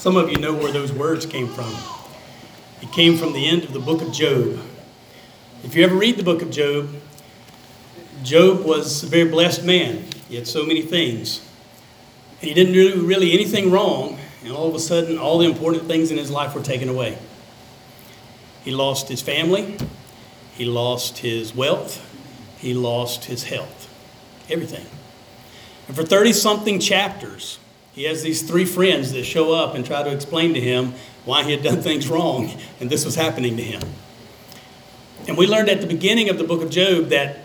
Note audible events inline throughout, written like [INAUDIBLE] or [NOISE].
Some of you know where those words came from. It came from the end of the book of Job. If you ever read the book of Job, Job was a very blessed man. He had so many things. And he didn't do really anything wrong, and all of a sudden, all the important things in his life were taken away. He lost his family, he lost his wealth, he lost his health, everything. And for 30 something chapters, he has these three friends that show up and try to explain to him why he had done [LAUGHS] things wrong and this was happening to him. And we learned at the beginning of the book of Job that,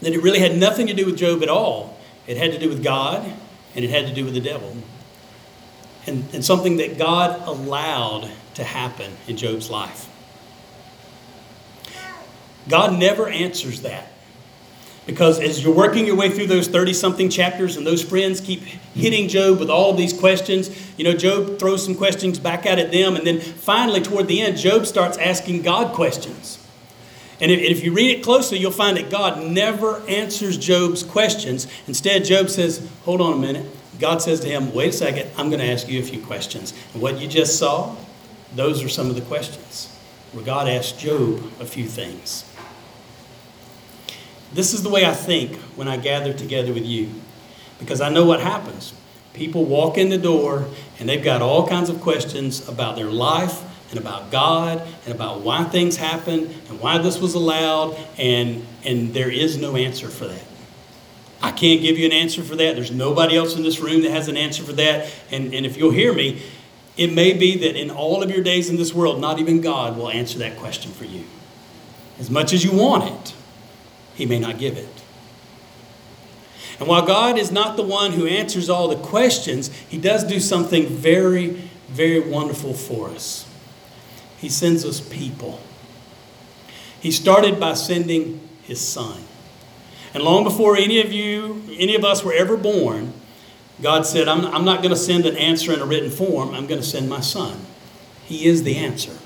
that it really had nothing to do with Job at all. It had to do with God and it had to do with the devil. And, and something that God allowed to happen in Job's life. God never answers that. Because as you're working your way through those 30 something chapters and those friends keep hitting Job with all of these questions, you know, Job throws some questions back out at them. And then finally, toward the end, Job starts asking God questions. And if, if you read it closely, you'll find that God never answers Job's questions. Instead, Job says, Hold on a minute. God says to him, Wait a second, I'm going to ask you a few questions. And what you just saw, those are some of the questions where God asked Job a few things. This is the way I think when I gather together with you, because I know what happens. People walk in the door and they've got all kinds of questions about their life and about God and about why things happen and why this was allowed, and, and there is no answer for that. I can't give you an answer for that. There's nobody else in this room that has an answer for that. And, and if you'll hear me, it may be that in all of your days in this world, not even God will answer that question for you. As much as you want it, he may not give it. And while God is not the one who answers all the questions, He does do something very, very wonderful for us. He sends us people. He started by sending His Son. And long before any of you, any of us were ever born, God said, I'm, I'm not going to send an answer in a written form, I'm going to send my Son. He is the answer.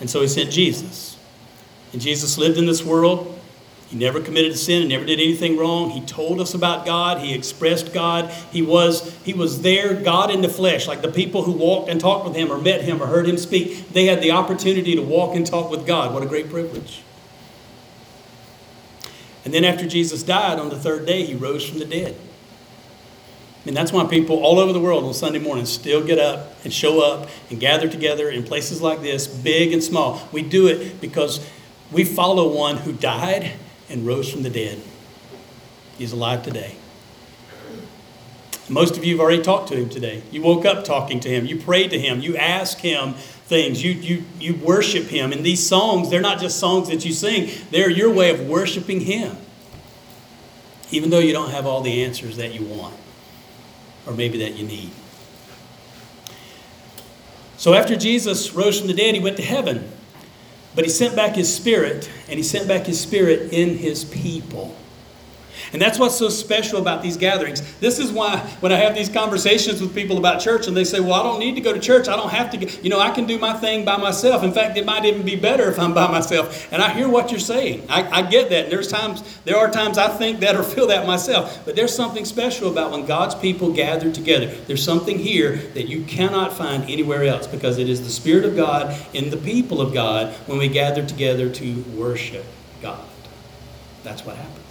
And so He sent Jesus. And Jesus lived in this world he never committed a sin and never did anything wrong. He told us about God. He expressed God. He was, he was there, God in the flesh. Like the people who walked and talked with him or met him or heard him speak, they had the opportunity to walk and talk with God. What a great privilege. And then after Jesus died on the third day, he rose from the dead. And that's why people all over the world on Sunday morning still get up and show up and gather together in places like this, big and small. We do it because we follow one who died and rose from the dead. He's alive today. Most of you have already talked to him today. You woke up talking to him. You prayed to him. You asked him things. You, you, you worship him. And these songs, they're not just songs that you sing, they're your way of worshiping him. Even though you don't have all the answers that you want or maybe that you need. So after Jesus rose from the dead, he went to heaven. But he sent back his spirit, and he sent back his spirit in his people. And that's what's so special about these gatherings. This is why when I have these conversations with people about church and they say, Well, I don't need to go to church. I don't have to. You know, I can do my thing by myself. In fact, it might even be better if I'm by myself. And I hear what you're saying. I, I get that. And there's times, there are times I think that or [LAUGHS] feel that myself. But there's something special about when God's people gather together. There's something here that you cannot find anywhere else because it is the Spirit of God in the people of God when we gather together to worship God. That's what happens.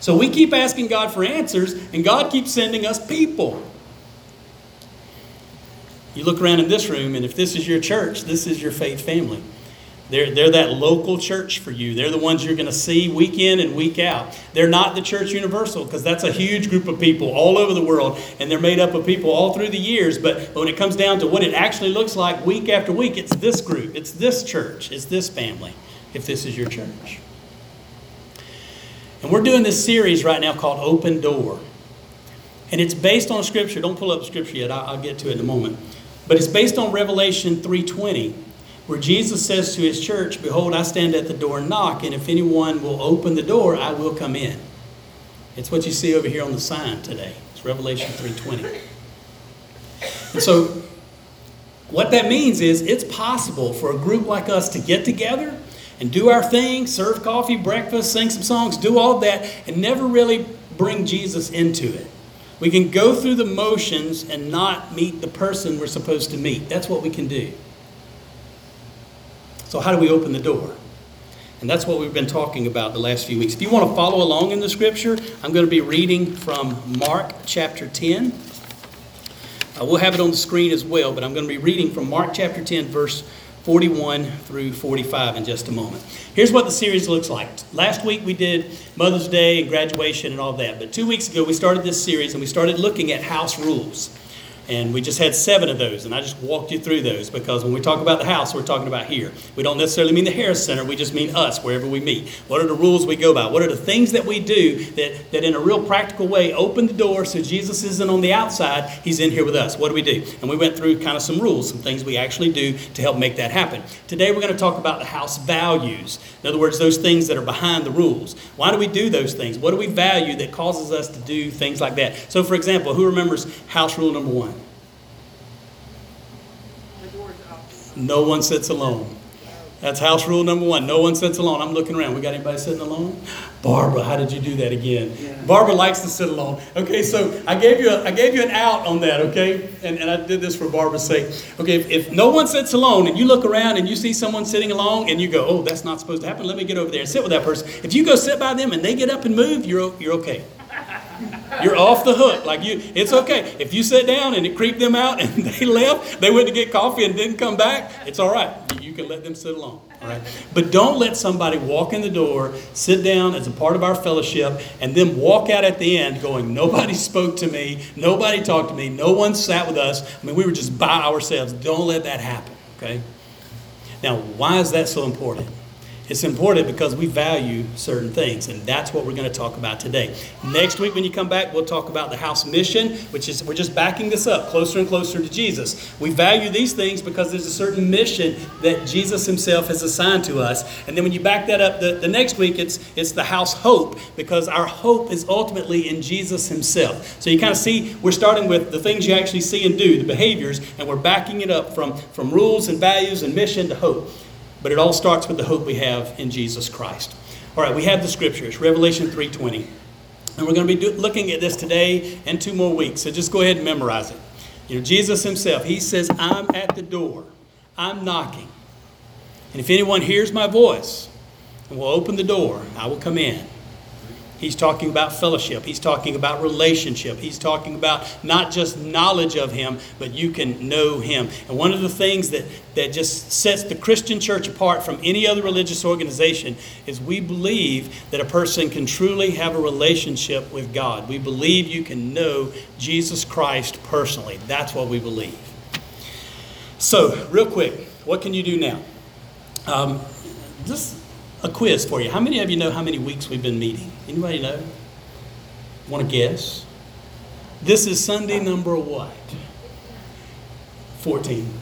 So we keep asking God for answers, and God keeps sending us people. You look around in this room, and if this is your church, this is your faith family. They're, they're that local church for you. They're the ones you're going to see week in and week out. They're not the church universal because that's a huge group of people all over the world and they're made up of people all through the years. But, but when it comes down to what it actually looks like week after week, it's this group, it's this church, it's this family, if this is your church. And we're doing this series right now called Open Door. And it's based on scripture. Don't pull up scripture yet. I'll, get to it in a moment. But it's based on Revelation 3:20, where Jesus says to his church, "Behold, I stand at the door and knock, and if anyone will open the door, I will come in." It's what you see over here on the sign today. It's Revelation 3:20. And so what that means is it's possible for a group like us to get together and do our thing, serve coffee, breakfast, sing some songs, do all that, and never really bring Jesus into it. We can go through the motions and not meet the person we're supposed to meet. That's what we can do. So, how do we open the door? And that's what we've been talking about the last few weeks. If you want to follow along in the scripture, I'm going to be reading from Mark chapter 10. Uh, we'll have it on the screen as well, but I'm going to be reading from Mark chapter 10, verse 41 through 45 in just a moment. Here's what the series looks like. Last week we did Mother's Day and graduation and all that, but two weeks ago we started this series and we started looking at house rules. And we just had seven of those, and I just walked you through those because when we talk about the house, we're talking about here. We don't necessarily mean the Harris Center, we just mean us, wherever we meet. What are the rules we go by? What are the things that we do that, that in a real practical way open the door so Jesus isn't on the outside, he's in here with us? What do we do? And we went through kind of some rules, some things we actually do to help make that happen. Today we're going to talk about the house values. In other words, those things that are behind the rules. Why do we do those things? What do we value that causes us to do things like that? So, for example, who remembers house rule number one? No one sits alone. That's house rule number one. No one sits alone. I'm looking around. We got anybody sitting alone? Barbara, how did you do that again? Yeah. Barbara likes to sit alone. Okay, so I gave you a, I gave you an out on that. Okay, and, and I did this for Barbara's sake. Okay, if, if no one sits alone and you look around and you see someone sitting alone and you go, oh, that's not supposed to happen. Let me get over there and sit with that person. If you go sit by them and they get up and move, you're you're okay. You're off the hook. Like you, it's okay. If you sit down and it creeped them out [LAUGHS] and they left, they went to get coffee and didn't come back, it's all right. You can let them sit alone. All right. But don't let somebody walk in the door, sit down as a part of our fellowship, and then walk out at the end going, Nobody spoke to me, nobody talked to me, no one sat with us. I mean, we were just by ourselves. Don't let that happen. Okay? Now, why is that so important? It's important because we value certain things, and that's what we're going to talk about today. Next week, when you come back, we'll talk about the house mission, which is we're just backing this up closer and closer to Jesus. We value these things because there's a certain mission that Jesus Himself has assigned to us. And then when you back that up the, the next week, it's it's the house hope because our hope is ultimately in Jesus Himself. So you kind of see we're starting with the things you actually see and do, the behaviors, and we're backing it up from, from rules and values and mission to hope. But it all starts with the hope we have in Jesus Christ. All right, we have the scriptures, Revelation 3:20. And we're going to be do, looking at this today and two more weeks. So just go ahead and memorize it. You know, Jesus himself, he says, "I'm at the door. I'm knocking. And if anyone hears my voice and will open the door, I will come in He's talking about fellowship. He's talking about relationship. He's talking about not just knowledge of Him, but you can know Him. And one of the things that, that just sets the Christian church apart from any other religious organization is we believe that a person can truly have a relationship with God. We believe you can know Jesus Christ personally. That's what we believe. So, real quick, what can you do now? Um, just a quiz for you. How many of you know how many weeks we've been meeting? Anybody know? Want to guess? This is Sunday number what? 14. [LAUGHS]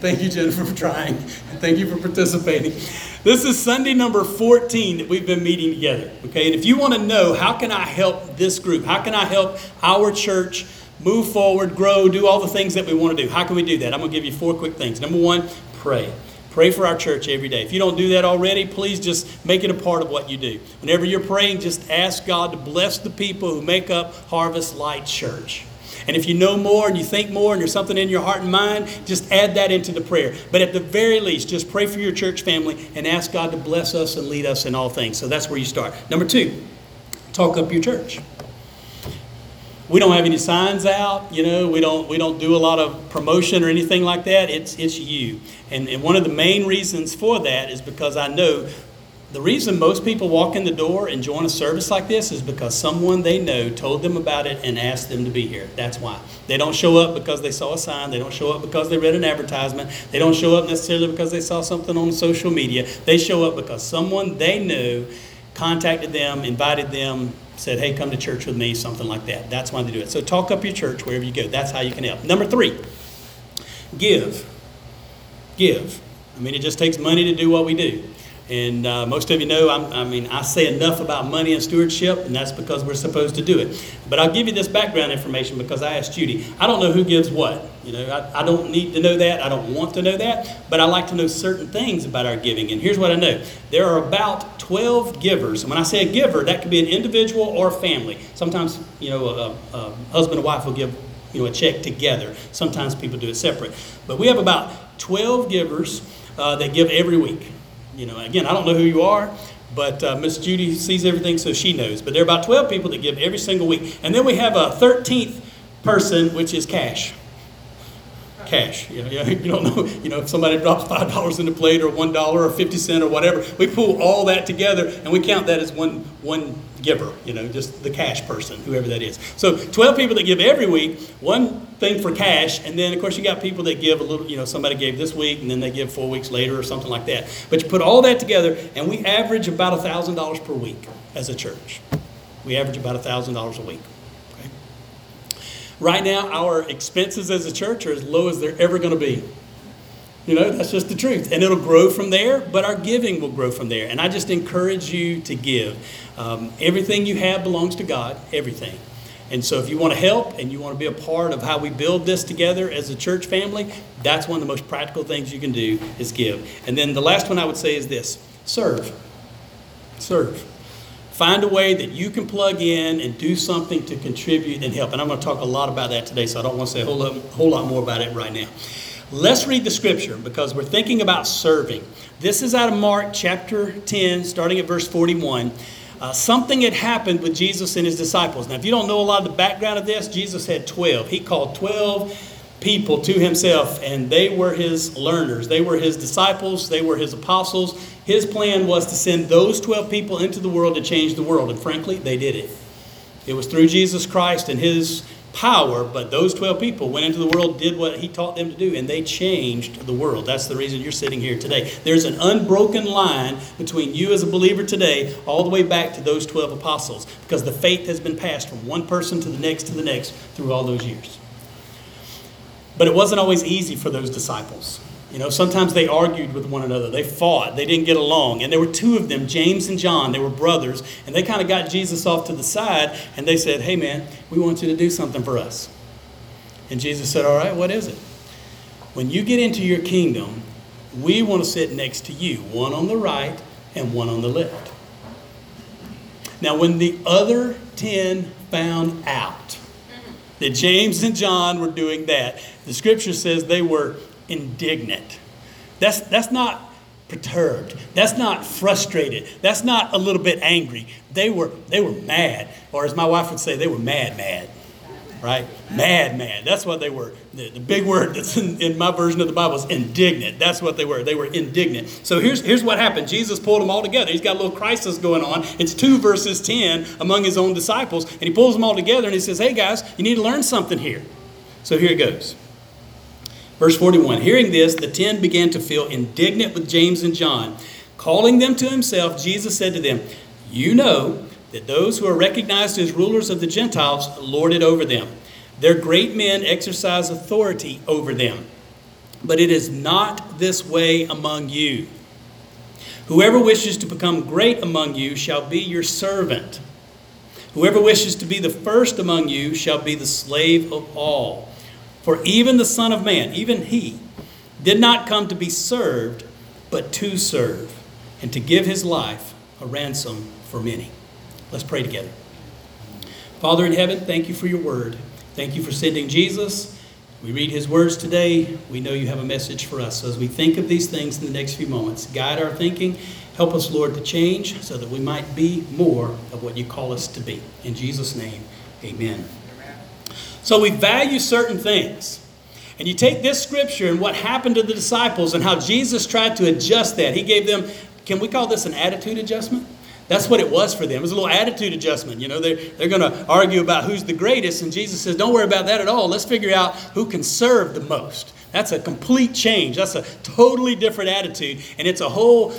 Thank you, Jennifer, for trying. Thank you for participating. This is Sunday number 14 that we've been meeting together. Okay, and if you want to know how can I help this group, how can I help our church move forward, grow, do all the things that we want to do, how can we do that? I'm going to give you four quick things. Number one, pray. Pray for our church every day. If you don't do that already, please just make it a part of what you do. Whenever you're praying, just ask God to bless the people who make up Harvest Light Church. And if you know more and you think more and there's something in your heart and mind, just add that into the prayer. But at the very least, just pray for your church family and ask God to bless us and lead us in all things. So that's where you start. Number two, talk up your church we don't have any signs out you know we don't we don't do a lot of promotion or anything like that it's it's you and, and one of the main reasons for that is because i know the reason most people walk in the door and join a service like this is because someone they know told them about it and asked them to be here. That's why. They don't show up because they saw a sign. They don't show up because they read an advertisement. They don't show up necessarily because they saw something on social media. They show up because someone they know contacted them, invited them, said, hey, come to church with me, something like that. That's why they do it. So talk up your church wherever you go. That's how you can help. Number three, give. Give. I mean, it just takes money to do what we do. And uh, most of you know, I'm, i mean, I say enough about money and stewardship, and that's because we're supposed to do it. But I'll give you this background information because I asked Judy. I don't know who gives what. You know, I, I don't need to know that. I don't want to know that. But I like to know certain things about our giving. And here's what I know there are about 12 givers. And when I say a giver, that could be an individual or a family. Sometimes, you know, a, a husband and wife will give you know, a check together. Sometimes people do it separate. But we have about 12 givers uh, that give every week. You know, again, I don't know who you are, but uh, Miss Judy sees everything, so she knows. But there are about 12 people that give every single week. And then we have a 13th person, which is cash. Cash. You, know, [LAUGHS] you don't know, you know, if somebody drops $5 in the plate or $1 or 50 cent or whatever, we pull all that together and we count that as one, one giver, you know, just the cash person, whoever that is. So 12 people that give every week, one thing for cash, and then of course you got people that give a little, you know, somebody gave this week and then they give four weeks later or something like that. But you put all that together and we average about $1,000 per week as a church. We average about $1,000 a week. Right now, our expenses as a church are as low as they're ever going to be. You know, that's just the truth. And it'll grow from there, but our giving will grow from there. And I just encourage you to give. Um, everything you have belongs to God, everything. And so if you want to help and you want to be a part of how we build this together as a church family, that's one of the most practical things you can do is give. And then the last one I would say is this serve. Serve. Find a way that you can plug in and do something to contribute and help. And I'm going to talk a lot about that today, so I don't want to say a whole lot, whole lot more about it right now. Let's read the scripture because we're thinking about serving. This is out of Mark chapter 10, starting at verse 41. Uh, something had happened with Jesus and his disciples. Now, if you don't know a lot of the background of this, Jesus had 12. He called 12 people to himself, and they were his learners. They were his disciples. They were his apostles. His plan was to send those 12 people into the world to change the world, and frankly, they did it. It was through Jesus Christ and his power, but those 12 people went into the world, did what he taught them to do, and they changed the world. That's the reason you're sitting here today. There's an unbroken line between you as a believer today, all the way back to those 12 apostles, because the faith has been passed from one person to the next to the next through all those years. But it wasn't always easy for those disciples. You know, sometimes they argued with one another. They fought. They didn't get along. And there were two of them, James and John. They were brothers. And they kind of got Jesus off to the side and they said, Hey, man, we want you to do something for us. And Jesus said, All right, what is it? When you get into your kingdom, we want to sit next to you, one on the right and one on the left. Now, when the other 10 found out that James and John were doing that, the scripture says they were indignant. That's, that's not perturbed. That's not frustrated. That's not a little bit angry. They were, they were mad. Or as my wife would say, they were mad, mad. Right? Mad, mad. That's what they were. The, the big word that's in, in my version of the Bible is indignant. That's what they were. They were indignant. So here's, here's what happened Jesus pulled them all together. He's got a little crisis going on. It's 2 verses 10 among his own disciples. And he pulls them all together and he says, Hey guys, you need to learn something here. So here it goes. Verse 41 Hearing this, the ten began to feel indignant with James and John. Calling them to himself, Jesus said to them, You know that those who are recognized as rulers of the Gentiles lord it over them. Their great men exercise authority over them. But it is not this way among you. Whoever wishes to become great among you shall be your servant. Whoever wishes to be the first among you shall be the slave of all. For even the Son of Man, even he, did not come to be served, but to serve, and to give his life a ransom for many. Let's pray together. Father in heaven, thank you for your word. Thank you for sending Jesus. We read his words today. We know you have a message for us. So as we think of these things in the next few moments, guide our thinking. Help us, Lord, to change so that we might be more of what you call us to be. In Jesus' name, amen. So we value certain things. And you take this scripture and what happened to the disciples and how Jesus tried to adjust that. He gave them, can we call this an attitude adjustment? That's what it was for them. It was a little attitude adjustment. You know, they're, they're going to argue about who's the greatest, and Jesus says, don't worry about that at all. Let's figure out who can serve the most. That's a complete change. That's a totally different attitude, and it's a whole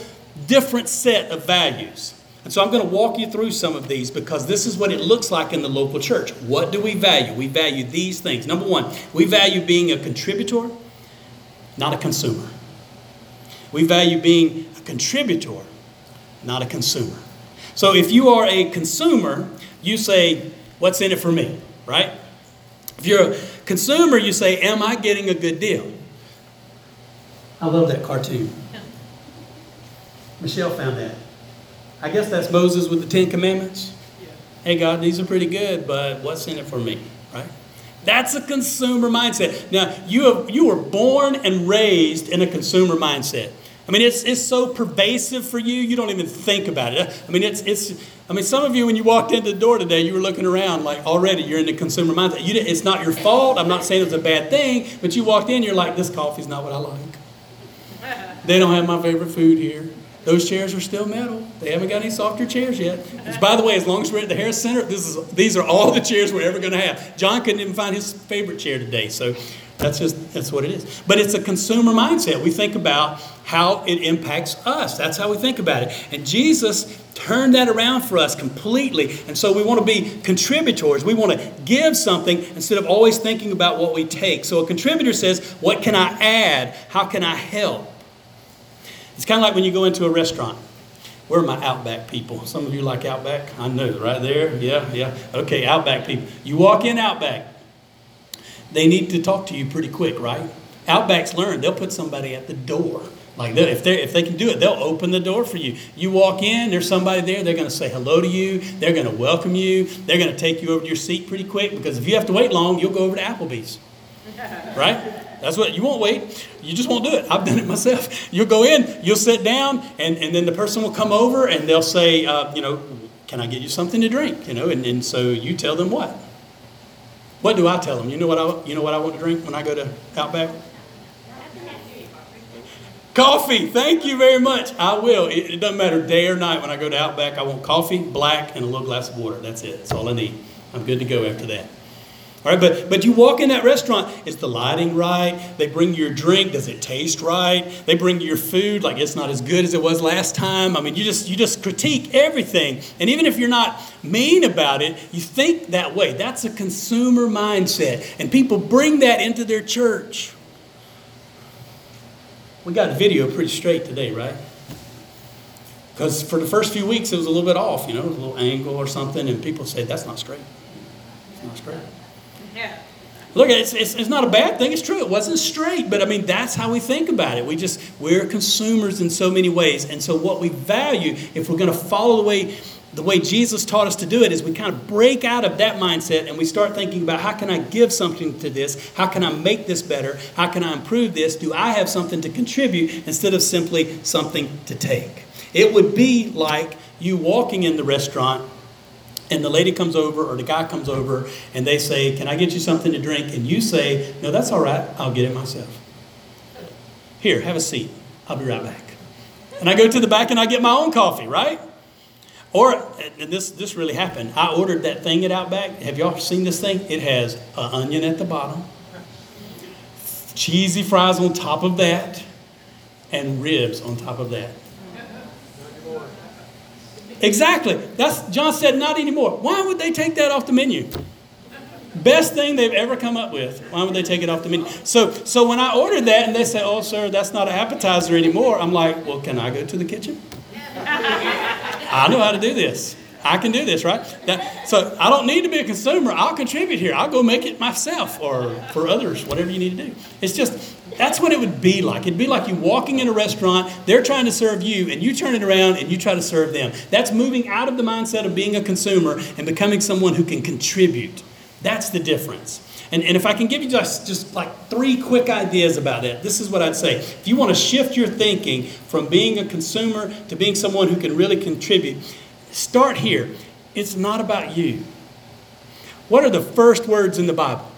different set of values. And so I'm going to walk you through some of these because this is what it looks like in the local church. What do we value? We value these things. Number one, we value being a contributor, not a consumer. We value being a contributor, not a consumer. So if you are a consumer, you say, What's in it for me? Right? If you're a consumer, you say, Am I getting a good deal? I love that cartoon. Michelle found that. I guess that's Moses with the Ten Commandments. Hey, God, these are pretty good, but what's in it for me? Right? That's a consumer mindset. Now, you, have, you were born and raised in a consumer mindset. I mean, it's, it's so pervasive for you, you don't even think about it. I mean, it's, it's, I mean, some of you, when you walked into the door today, you were looking around like already you're in the consumer mindset. You, it's not your fault. I'm not saying it's a bad thing, but you walked in, you're like, this coffee's not what I like. [LAUGHS] They don't have my favorite food here. Those chairs are still metal. They haven't got any softer chairs yet. Which, by the way, as long as we're at the Harris Center, this is, these are all the chairs we're ever going to have. John couldn't even find his favorite chair today, so that's just that's what it is. But it's a consumer mindset. We think about how it impacts us. That's how we think about it. And Jesus turned that around for us completely. And so we want to be contributors. We want to give something instead of always thinking about what we take. So a contributor says, What can I add? How can I help? It's kind of like when you go into a restaurant. Where are my Outback people? Some of you like Outback? I know, right there. Yeah, yeah. Okay, Outback people. You walk in Outback, they need to talk to you pretty quick, right? Outbacks learn. They'll put somebody at the door. Like if they if they can do it, they'll open the door for you. You walk in, there's somebody there. They're going to say hello to you. They're going to welcome you. They're going to take you over to your seat pretty quick because if you have to wait long, you'll go over to Applebee's, [LAUGHS] right? That's what you won't wait. You just won't do it. I've done it myself. [LAUGHS] You'll go in, you'll sit down, and, and then the person will come over and they'll say, uh, you know, can I get you something to drink? You know, and, and so you tell them what? What do I tell them? You know what I you know what I want to drink when I go to Outback? Coffee. Thank you very much. I will. It, it, doesn't matter day or night when I go to Outback. I want coffee, black, and a little glass of water. That's it. That's all I need. I'm good to go after that. All right, but, but you walk in that restaurant, is the lighting right? They bring you your drink, does it taste right? They bring you your food, like it's not as good as it was last time. I mean, you just you just critique everything. And even if you're not mean about it, you think that way. That's a consumer mindset. And people bring that into their church. We got a video pretty straight today, right? Because for the first few weeks it was a little bit off, you know, a little angle or something, and people say that's not straight. It's not straight. Look, it's, it's, it's not a bad thing. It's true. It wasn't straight, but I mean, that's how we think about it. We just, we're consumers in so many ways. And so, what we value, if we're going to follow the way, the way Jesus taught us to do it, is we kind of break out of that mindset and we start thinking about how can I give something to this? How can I make this better? How can I improve this? Do I have something to contribute instead of simply something to take? It would be like you walking in the restaurant and the lady comes over or the guy comes over and they say, Can I get you something to drink? And you say, No, that's all right. I'll get it myself. Here, have a seat. I'll be right back. And I go to the back and I get my own coffee, right? Or, and this, this really happened. I ordered that thing at Outback. Have y'all seen this thing? It has an onion at the bottom, cheesy fries on top of that, and ribs on top of that. Exactly. That's John said not anymore. Why would they take that off the menu? Best thing they've ever come up with. Why would they take it off the menu? So so when I ordered that and they said, "Oh, sir, that's not an appetizer anymore," I'm like, "Well, can I go to the kitchen? I know how to do this." I can do this, right? That, so I don't need to be a consumer. I'll contribute here. I'll go make it myself or for others, whatever you need to do. It's just, that's what it would be like. It'd be like you walking in a restaurant, they're trying to serve you, and you turn it around and you try to serve them. That's moving out of the mindset of being a consumer and becoming someone who can contribute. That's the difference. And, and if I can give you just, just like three quick ideas about that, this is what I'd say. If you want to shift your thinking from being a consumer to being someone who can really contribute, Start here. It's not about you. What are the first words in the Bible?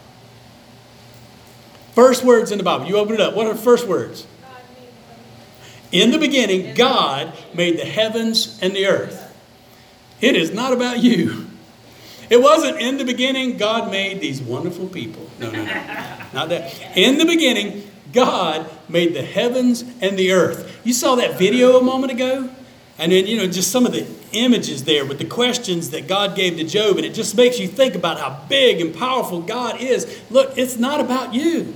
First words in the Bible. You open it up. What are the first words? In the beginning, God made the heavens and the earth. It is not about you. It wasn't in the beginning, God made these wonderful people. No, no, no. Not that. In the beginning, God made the heavens and the earth. You saw that video a moment ago? And then, you know, just some of the images there with the questions that God gave to Job, and it just makes you think about how big and powerful God is. Look, it's not about you.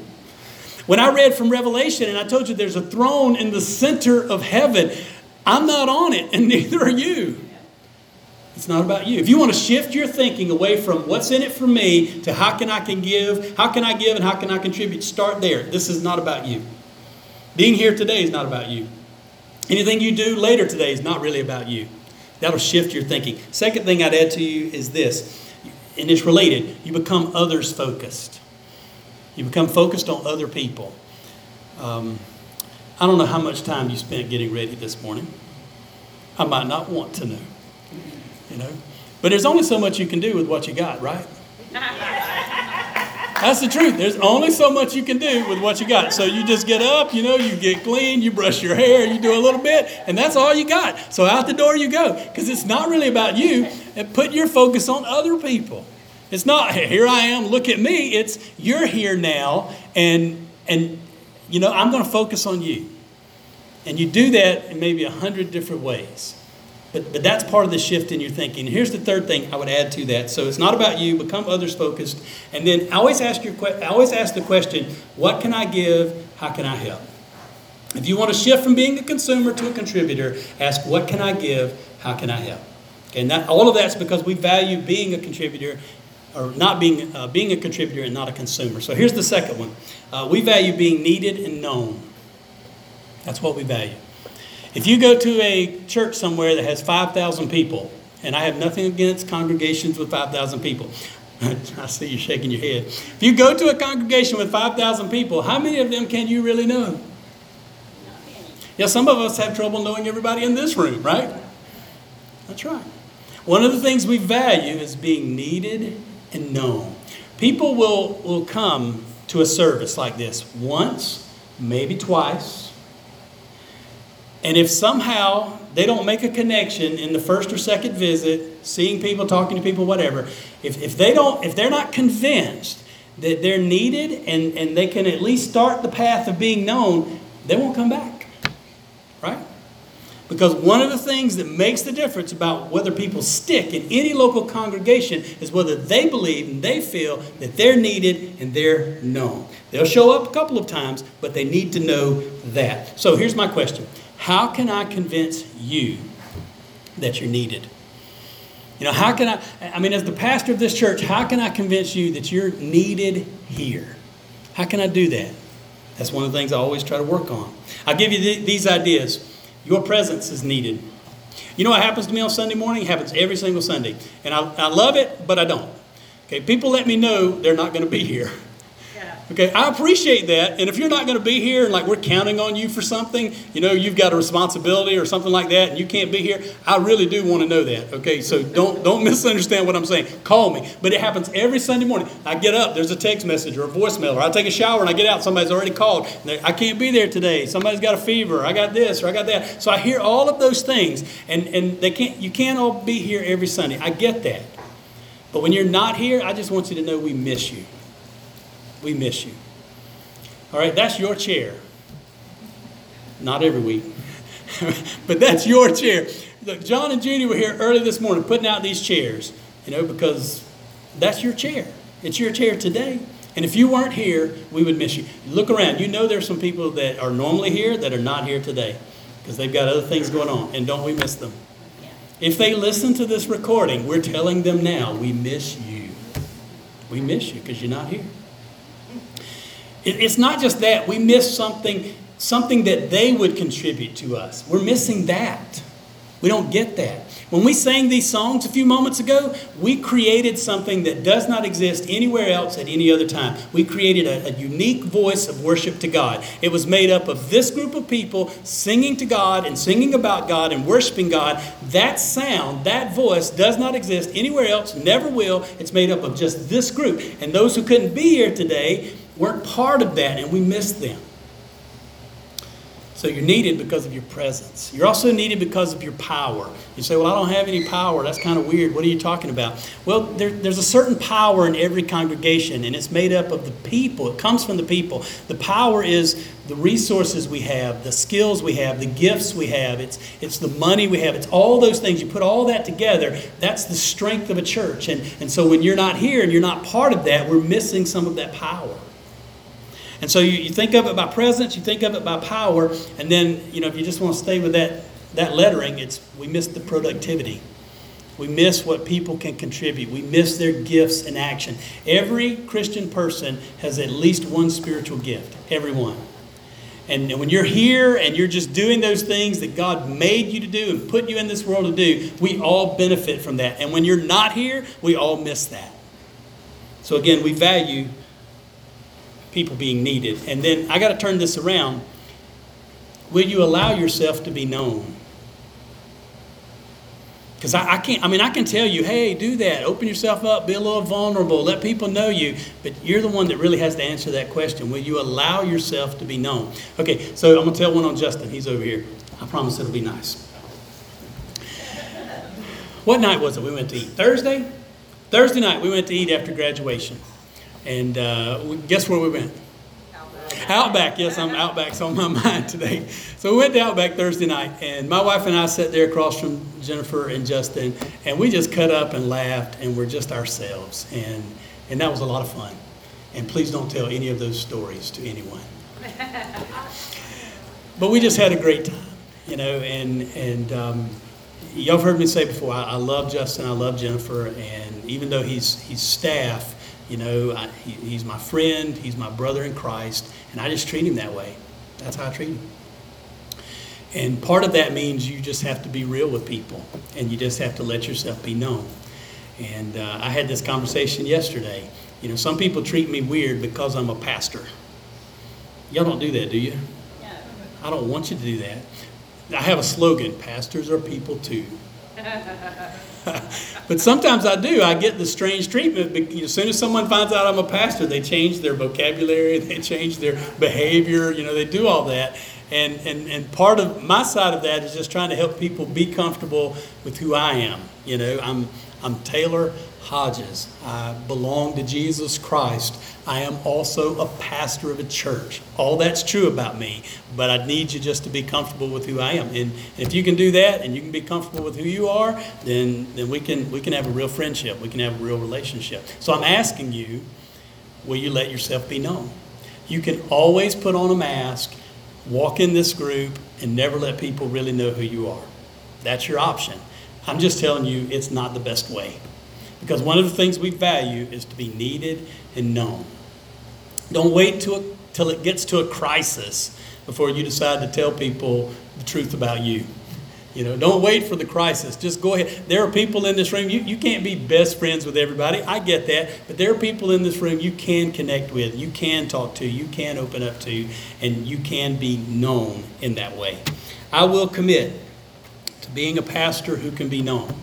When I read from Revelation and I told you there's a throne in the center of heaven, I'm not on it, and [LAUGHS] neither are you. It's not about you. If you want to shift your thinking away from what's in it for me to how can I can give, how can I give, and how can I contribute, start there. This is not about you. Being here today is not about you. Anything you do later today is not really about you. That'll shift your thinking. Second thing I'd add to you is this, and it's related. You become others focused. You become focused on other people. Um, I don't know how much time you spent getting ready this morning. I might not want to know you know. But there's only so much you can do with what you got, right? That's the truth. There's only so much you can do with what you got. So you just get up, you know, you get clean, you brush your hair, you do a little bit, and that's all you got. So out the door you go. Because it's not really about you. And put your focus on other people. It's not here I am, look at me. It's you're here now, and and you know, I'm gonna focus on you. And you do that in maybe a hundred different ways. But, but that's part of the shift in your thinking. Here's the third thing I would add to that. So it's not about you, become others focused. And then I always ask, your, I always ask the question, what can I give? How can I help? If you want to shift from being a consumer to a contributor, ask, what can I give? How can I help? Okay, and that, all of that's because we value being a contributor or not being, uh, being a contributor and not a consumer. So here's the second one. Uh, we value being needed and known. That's what we value. If you go to a church somewhere that has 5,000 people, and I have nothing against congregations with 5,000 people. [LAUGHS] I see you shaking your head. If you go to a congregation with 5,000 people, how many of them can you really know? Yeah, some of us have trouble knowing everybody in this room, right? That's right. One of the things we value is being needed and known. People will, will come to a service like this once, maybe twice, and if somehow they don't make a connection in the first or second visit, seeing people, talking to people, whatever, if, if they don't, if they're not convinced that they're needed and, and they can at least start the path of being known, they won't come back. Right? Because one of the things that makes the difference about whether people stick in any local congregation is whether they believe and they feel that they're needed and they're known. They'll show up a couple of times, but they need to know that. So here's my question how can I convince you that you're needed? You know, how can I, I mean, as the pastor of this church, how can I convince you that you're needed here? How can I do that? That's one of the things I always try to work on. I'll give you th- these ideas. Your presence is needed. You know what happens to me on Sunday morning? It happens every single Sunday. And I, I love it, but I don't. Okay, people let me know they're not going to be here. [LAUGHS] Okay, I appreciate that. And if you're not going to be here and like we're counting on you for something, you know, you've got a responsibility or something like that and you can't be here, I really do want to know that. Okay, so don't don't [LAUGHS] misunderstand what I'm saying. Call me. But it happens every Sunday morning. I get up, there's a text message or a voicemail, or I take a shower and I get out, somebody's already called. I can't be there today. Somebody's got a fever. I got this or I got that. So I hear all of those things and, and they can't you can't all be here every Sunday. I get that. But when you're not here, I just want you to know we miss you we miss you. All right, that's your chair. Not every week, [LAUGHS] but that's your chair. Look, John and Judy were here early this morning putting out these chairs, you know, because that's your chair. It's your chair today. And if you weren't here, we would miss you. Look around. You know there's some people that are normally here that are not here today because they've got other things going on. And don't we miss them? If they listen to this recording, we're telling them now, we miss you. We miss you because you're not here. It's not just that. We miss something, something that they would contribute to us. We're missing that. We don't get that. When we sang these songs a few moments ago, we created something that does not exist anywhere else at any other time. We created a, a, unique voice of worship to God. It was made up of this group of people singing to God and singing about God and worshiping God. That sound, that voice does not exist anywhere else, never will. It's made up of just this group. And those who couldn't be here today, weren't part of that and we missed them. So you're needed because of your presence. You're also needed because of your power. You say, Well, I don't have any power. That's kind of weird. What are you talking about? Well, there, there's a certain power in every congregation, and it's made up of the people. It comes from the people. The power is the resources we have, the skills we have, the gifts we have, it's, it's the money we have, it's all those things. You put all that together, that's the strength of a church. And, and so when you're not here and you're not part of that, we're missing some of that power. And so you, you think of it by presence, you think of it by power, and then, you know, if you just want to stay with that, that lettering, it's, we miss the productivity. We miss what people can contribute. We miss their gifts in action. Every Christian person has at least one spiritual gift. Everyone. And when you're here and you're just doing those things that God made you to do and put you in this world to do, we all benefit from that. And when you're not here, we all miss that. So again, we value people being needed. And then I got to turn this around. Will you allow yourself to be known? Because I, I, can't, I mean, I can tell you, hey, do that. Open yourself up, be a little vulnerable, let people know you. But you're the one that really has to answer that question. Will you allow yourself to be known? Okay, so I'm going to tell one on Justin. He's over here. I promise it'll be nice. What night was it we went to eat? Thursday? Thursday night we went to eat after graduation. And uh, guess where we went? Outback, yes, I'm Outback's on my [LAUGHS] mind today. So we went to Outback Thursday night, and my wife and I sat there across from Jennifer and Justin, and we just cut up and laughed, and we're just ourselves, and and that was a lot of fun. And please don't tell any of those stories to anyone. [LAUGHS] but we just had a great time, you know, and and um, y'all have heard me say before, I, I, love Justin, I love Jennifer, and even though he's he's staff, you know, I, he, he's my friend, he's my brother in Christ, and I just treat him that way. That's how I treat him. And part of that means you just have to be real with people, and you just have to let yourself be known. And uh, I had this conversation yesterday. You know, some people treat me weird because I'm a pastor. Y'all don't do that, do you? Yeah. I don't want you to do that. I have a slogan pastors are people too. [LAUGHS] [LAUGHS] but sometimes I do. I get the strange treatment. As soon as someone finds out I'm a pastor, they change their vocabulary, [LAUGHS] they change their behavior, you know, they do all that. And, and, and part of my side of that is just trying to help people be comfortable with who I am. You know, I'm, I'm Taylor Hodges. I belong to Jesus Christ. I am also a pastor of a church. All that's true about me, but I need you just to be comfortable with who I am. And if you can do that and you can be comfortable with who you are, then, then we, can, we can have a real friendship. We can have a real relationship. So I'm asking you, will you let yourself be known? You can always put on a mask, walk in this group, and never let people really know who you are. That's your option. I'm just telling you, it's not the best way. Because one of the things we value is to be needed and known. Don't wait till, till it gets to a crisis before you decide to tell people the truth about you. You know, don't wait for the crisis. Just go ahead. There are people in this room, you, you can't be best friends with everybody. I get that. But there are people in this room you can connect with, you can talk to, you can open up to, and you can be known in that way. I will commit to being a pastor who can be known.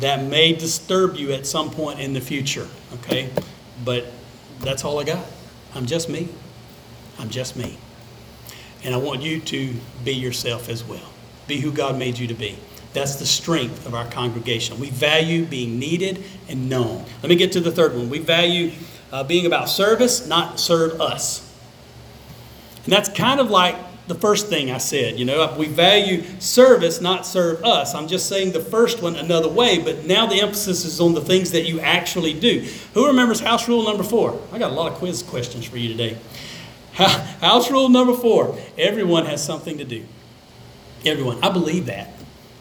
That may disturb you at some point in the future, okay? But that's all I got. I'm just me. I'm just me. And I want you to be yourself as well. Be who God made you to be. That's the strength of our congregation. We value being needed and known. Let me get to the third one. We value uh, being about service, not serve us. And that's kind of like the first thing I said. You know, we value service, not serve us. I'm just saying the first one another way, but now the emphasis is on the things that you actually do. Who remembers house rule number four? I got a lot of quiz questions for you today. [LAUGHS] House rule number four everyone has something to do. Everyone. I believe that.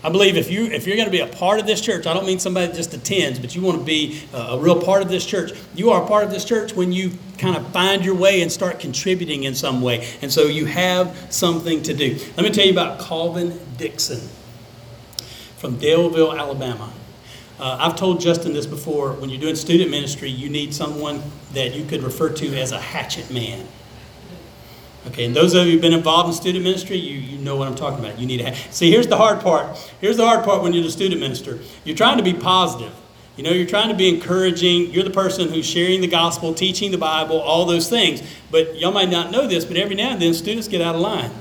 I believe if you if you're going to be a part of this church, I don't mean somebody that just attends, but you want to be a, real part of this church. You are a part of this church when you kind of find your way and start contributing in some way, and so you have something to do. Let me tell you about Calvin Dixon from Daleville, Alabama. Uh, I've told Justin this before. When you're doing student ministry, you need someone that you could refer to as a hatchet man. Okay, and those of you who've been involved in student ministry, you, you know what I'm talking about. You need to have, see. Here's the hard part. Here's the hard part when you're the student minister. You're trying to be positive. You know, you're trying to be encouraging. You're the person who's sharing the gospel, teaching the Bible, all those things. But y'all might not know this, but every now and then students get out of line.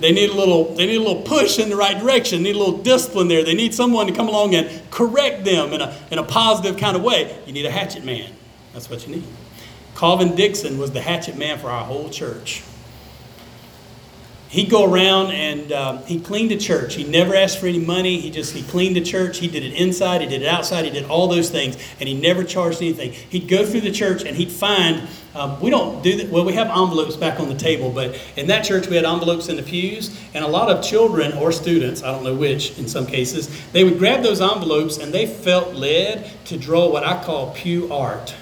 They need a little. They need a little push in the right direction. Need a little discipline there. They need someone to come along and correct them in a in a positive kind of way. You need a hatchet man. That's what you need. Calvin Dixon was the hatchet man for our whole church. he'd go around and um, he cleaned the church. He never asked for any money. He just he cleaned the church. He did it inside. He did it outside. He did all those things, and he never charged anything. He'd go through the church and he'd find. Um, we don't do that. Well, we have envelopes back on the table, but in that church we had envelopes in the pews, and a lot of children or students, I don't know which, in some cases, they would grab those envelopes and they felt led to draw what I call pew art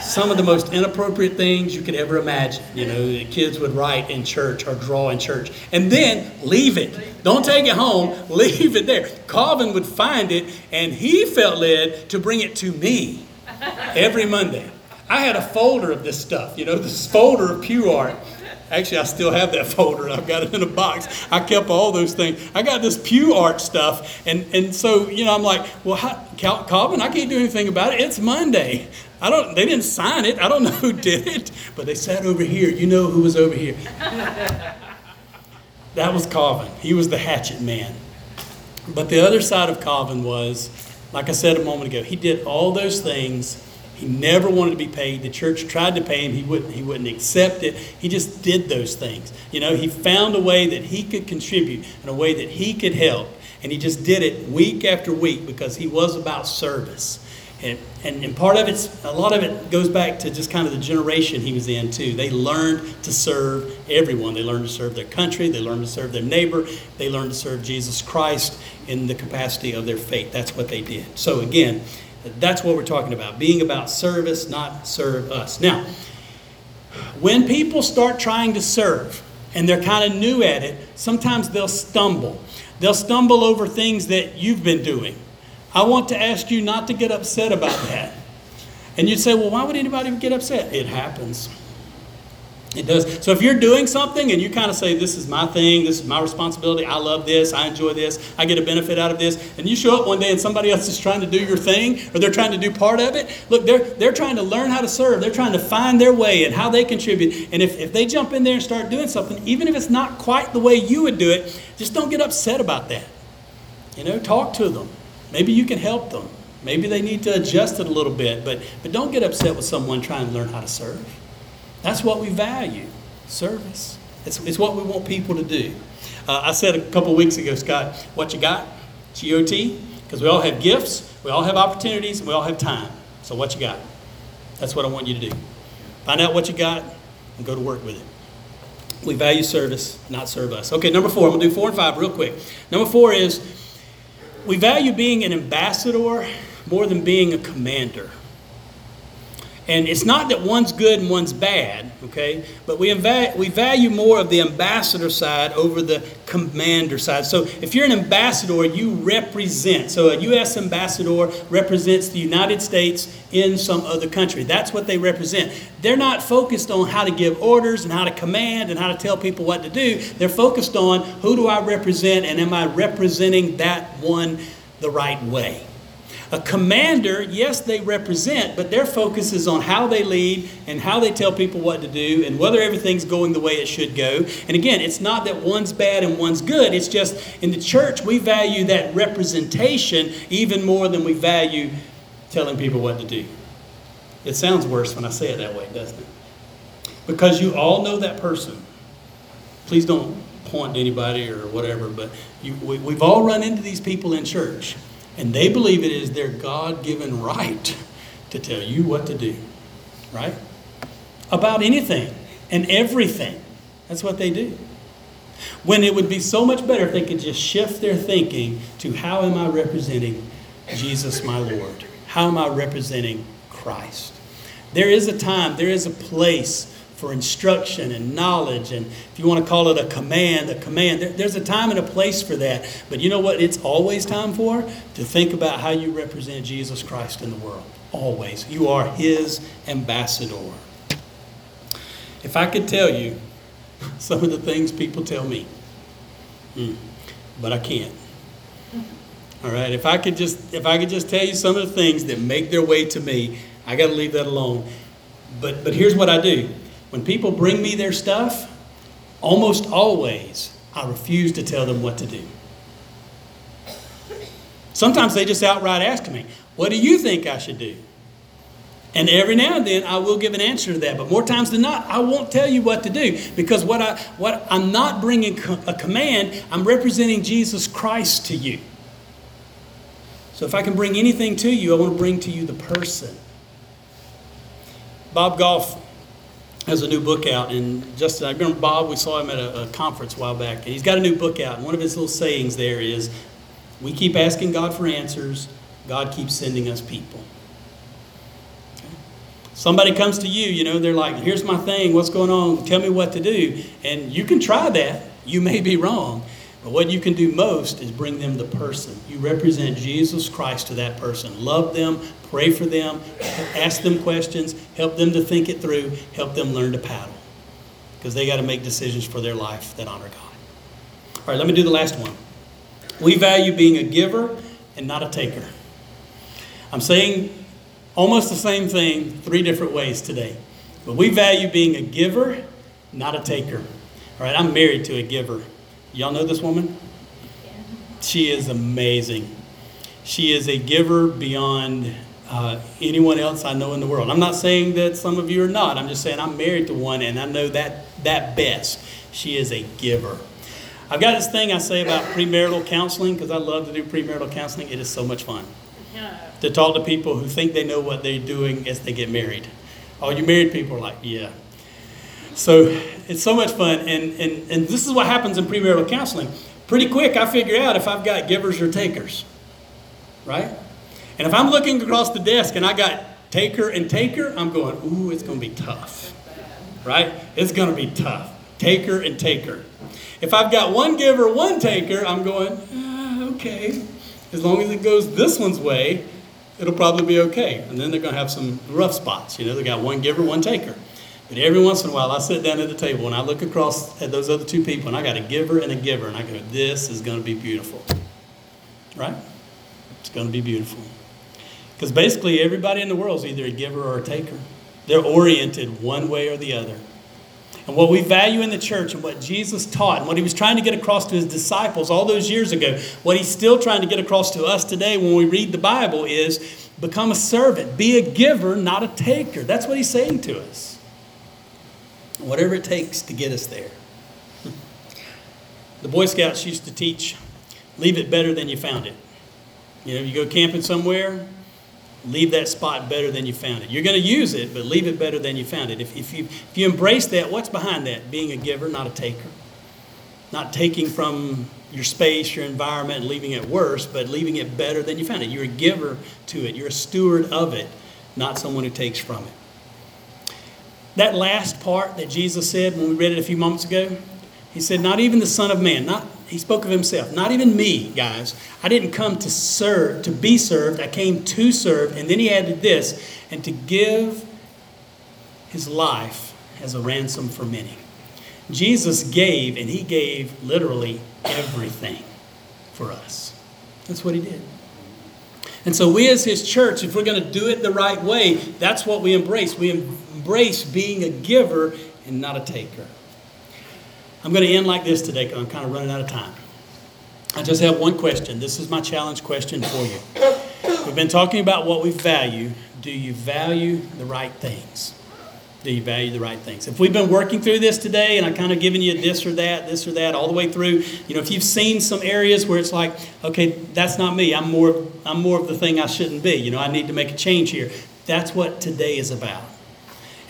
some of the most inappropriate things you could ever imagine. You know, the kids would write in church or draw in church and then leave it. Don't take it home, [LAUGHS] leave it there. Calvin would find it and he felt led to bring it to me every Monday. I had a folder of this stuff, you know, this folder of pew art. Actually, I still have that [LAUGHS] folder. I've got it in a box. I kept all those things. I got this pew art stuff. And, and so, you know, I'm like, well, how, Calvin, I can't do anything about it. It's Monday. I don't, they didn't sign it. I don't [LAUGHS] know who did it, but they sat over here. You know who was over here. [LAUGHS] that was Calvin. He was the hatchet man. But the other side of Calvin was, like I said a moment ago, he did all those things. He never wanted to be paid. The church tried to pay him. He wouldn't, he wouldn't accept it. He just did those things. You know, he found a way that he could contribute and a way that he could help. And he just did it week after week because he was about service. And, and, and part of it's, a lot of it goes back to just kind of the generation he was in, too. They learned to serve everyone. They learned to serve their country, they learned to serve their neighbor, they learned to serve Jesus Christ in the capacity of their faith. That's what they did. So, again, that's what we're talking about being about service, not serve us. Now, when people start trying to serve and they're kind of new at it, sometimes they'll stumble. They'll stumble over things that you've been doing I want to ask you not to get upset about that. And you'd say, well, why would anybody get upset? It happens. It does. So if you're doing something and you kind of say, This is my thing, this is my responsibility, I love this, I enjoy this, I get a benefit out of this, and you show up one day and somebody else is trying to do your thing or they're trying to do part of it, look, they're, they're trying to learn how to serve. They're trying to find their way and how they contribute. And if, if they jump in there and start doing something, even if it's not quite the way you would do it, just don't get upset about that. You know, talk to them. Maybe you can help them. Maybe they need to adjust it a little bit, but, but don't get upset with someone trying to learn how to serve. That's what we value service. It's, it's what we want people to do. Uh, I said a couple weeks ago, Scott, what you got? GOT? Because we all have gifts, we all have opportunities, and we all have time. So, what you got? That's what I want you to do. Find out what you got and go to work with it. We value service, not serve us. Okay, number four. I'm going to do four and five real quick. Number four is we value being an ambassador more than being a commander. And it's not that one's good and one's bad, okay? But we, we value more of the ambassador side over the commander side. So if you're an ambassador, you represent. So a U.S. ambassador represents the United States in some other country. That's what they represent. They're not focused on how to give orders and how to command and how to tell people what to do. They're focused on who do I represent and am I representing that one the right way. A commander, yes, they represent, but their focus is on how they lead and how they tell people what to do and whether everything's going the way it should go. And again, it's not that one's bad and one's good. It's just in the church, we value that representation even more than we value telling people what to do. It sounds worse when I say it that way, doesn't it? Because you all know that person. Please don't point to anybody or whatever, but you, we, we've all run into these people in church and they believe it is their God given right to tell you what to do, right? About anything and everything. That's what they do. When it would be so much better if they could just shift their thinking to how am I representing Jesus, my Lord? How am I representing Christ? There is a time, there is a place for instruction and knowledge, and if you want to call it a command, a command, there, there's a time and a place for that. But you know what it's always time for? To think about how you represent Jesus Christ in the world. Always. You are His ambassador. If I could tell you [LAUGHS] some of the things people tell me, hmm, but I can't. All right, if I could just if I could just tell you some of the things that make their way to me, I got to leave that alone. But but here's what I do. When people bring me their stuff, almost always I refuse to tell them what to do. Sometimes they just outright ask me, What do you think I should do? And every now and then I will give an answer to that, but more times than not, I won't tell you what to do because what I what I'm not bringing a command, I'm representing Jesus Christ to you. So if I can bring anything to you, I want to bring to you the person. Bob Goff has a new book out, and Justin, I remember Bob. We saw him at a, a conference a while back, and he's got a new book out. And one of his little sayings there is, "We keep asking God for answers. God keeps sending us people." Somebody comes to you, you know, they're like, here's my thing, what's going on? Tell me what to do. And you can try that. You may be wrong. But what you can do most is bring them the person. You represent Jesus Christ to that person. Love them, pray for them, ask them questions, help them to think it through, help them learn to paddle. Because they got to make decisions for their life that honor God. All right, let me do the last one. We value being a giver and not a taker. I'm saying Almost the same thing, three different ways today. But we value being a giver, not a taker. All right, I'm married to a giver. Y'all know this woman? She is amazing. She is a giver beyond uh, anyone else I know in the world. I'm not saying that some of you are not. I'm just saying I'm married to one and I know that that best. She is a giver. I've got this thing I say about premarital counseling because I love to do premarital counseling. It is so much fun to talk to people who think they know what they're doing as they get married. All you married people are like, yeah. So it's so much fun. And, and, and this is what happens in premarital counseling. Pretty quick, I figure out if I've got givers or takers, right? And if I'm looking across the desk and I got taker and taker, I'm going, ooh, it's going to be tough, right? It's going to be tough. Taker and taker. If I've got one giver, one taker, I'm going, ah, okay. As long as it goes this one's way, it'll probably be okay. And then they're going to have some rough spots. You know, they got one giver, one taker. But every once in a while, I sit down at the table and I look across at those other two people, and I got a giver and a giver, and I go, "This is going to be beautiful." Right? It's going to be beautiful. Because basically, everybody in the world is either a giver or a taker. They're oriented one way or the other. And what we value in the church and what Jesus taught and what he was trying to get across to his disciples all those years ago, what he's still trying to get across to us today when we read the Bible is become a servant, be a giver, not a taker. That's what he's saying to us. Whatever it takes to get us there. The Boy Scouts used to teach leave it better than you found it. You know, you go camping somewhere, leave that spot better than you found it. You're going to use it, but leave it better than you found it. If, if, you, if you embrace that, what's behind that? Being a giver, not a taker. Not taking from your space, your environment, leaving it worse, but leaving it better than you found it. You're a giver to it, you're a steward of it, not someone who takes from it. That last part that Jesus said when we read it a few moments ago, he said, Not even the Son of Man, not he spoke of himself. Not even me, guys. I didn't come to serve, to be served. I came to serve. And then he added this, and to give his life as a ransom for many. Jesus gave, and he gave literally everything for us. That's what he did. And so, we as his church, if we're going to do it the right way, that's what we embrace. We embrace being a giver and not a taker. I'm going to end like this today because I'm kind of running out of time. I just have one question. This is my challenge question for you. We've been talking about what we value. Do you value the right things? Do you value the right things? If we've been working through this today and I've kind of given you this or that, this or that, all the way through, you know, if you've seen some areas where it's like, okay, that's not me. I'm more, I'm more of the thing I shouldn't be. You know, I need to make a change here. That's what today is about.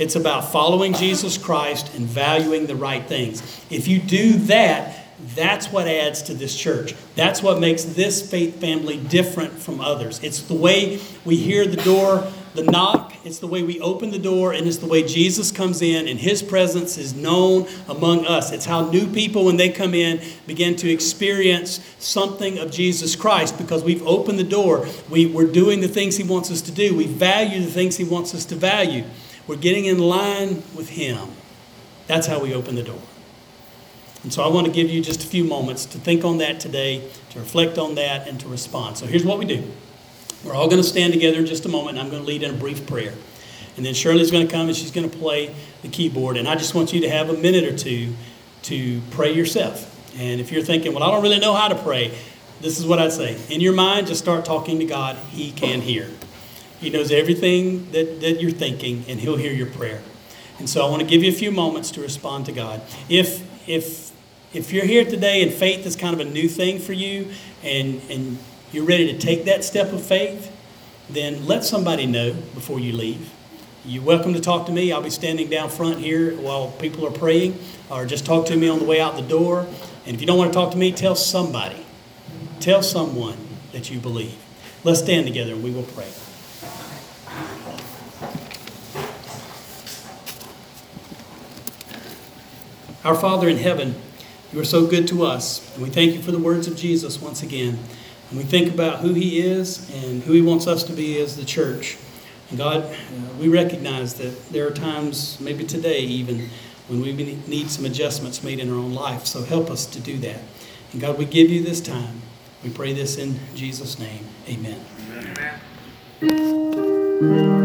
It's about following Jesus Christ and valuing the right things. If you do that, that's what adds to this church. That's what makes this faith family different from others. It's the way we hear the door, the knock, it's the way we open the door, and it's the way Jesus comes in and his presence is known among us. It's how new people, when they come in, begin to experience something of Jesus Christ because we've opened the door. We, we're doing the things he wants us to do, we value the things he wants us to value. We're getting in line with Him. That's how we open the door. And so I want to give you just a few moments to think on that today, to reflect on that, and to respond. So here's what we do we're all going to stand together in just a moment, and I'm going to lead in a brief prayer. And then Shirley's going to come and she's going to play the keyboard. And I just want you to have a minute or two to pray yourself. And if you're thinking, well, I don't really know how to pray, this is what I'd say. In your mind, just start talking to God. He can hear. He knows everything that, that you're thinking, and He'll hear your prayer. And so I want to give you a few moments to respond to God. If, if, if you're here today and faith is kind of a new thing for you, and, and you're ready to take that step of faith, then let somebody know before you leave. You're welcome to talk to me. I'll be standing down front here while people are praying, or just talk to me on the way out the door. And if you don't want to talk to me, tell somebody. Tell someone that you believe. Let's stand together and we will pray. Our Father in heaven, you are so good to us, and we thank you for the words of Jesus once again. And we think about who he is and who he wants us to be as the church. And God, uh, we recognize that there are times, maybe today even, when we need some adjustments made in our own life. So help us to do that. And God, we give you this time. We pray this in Jesus' name. Amen. Amen.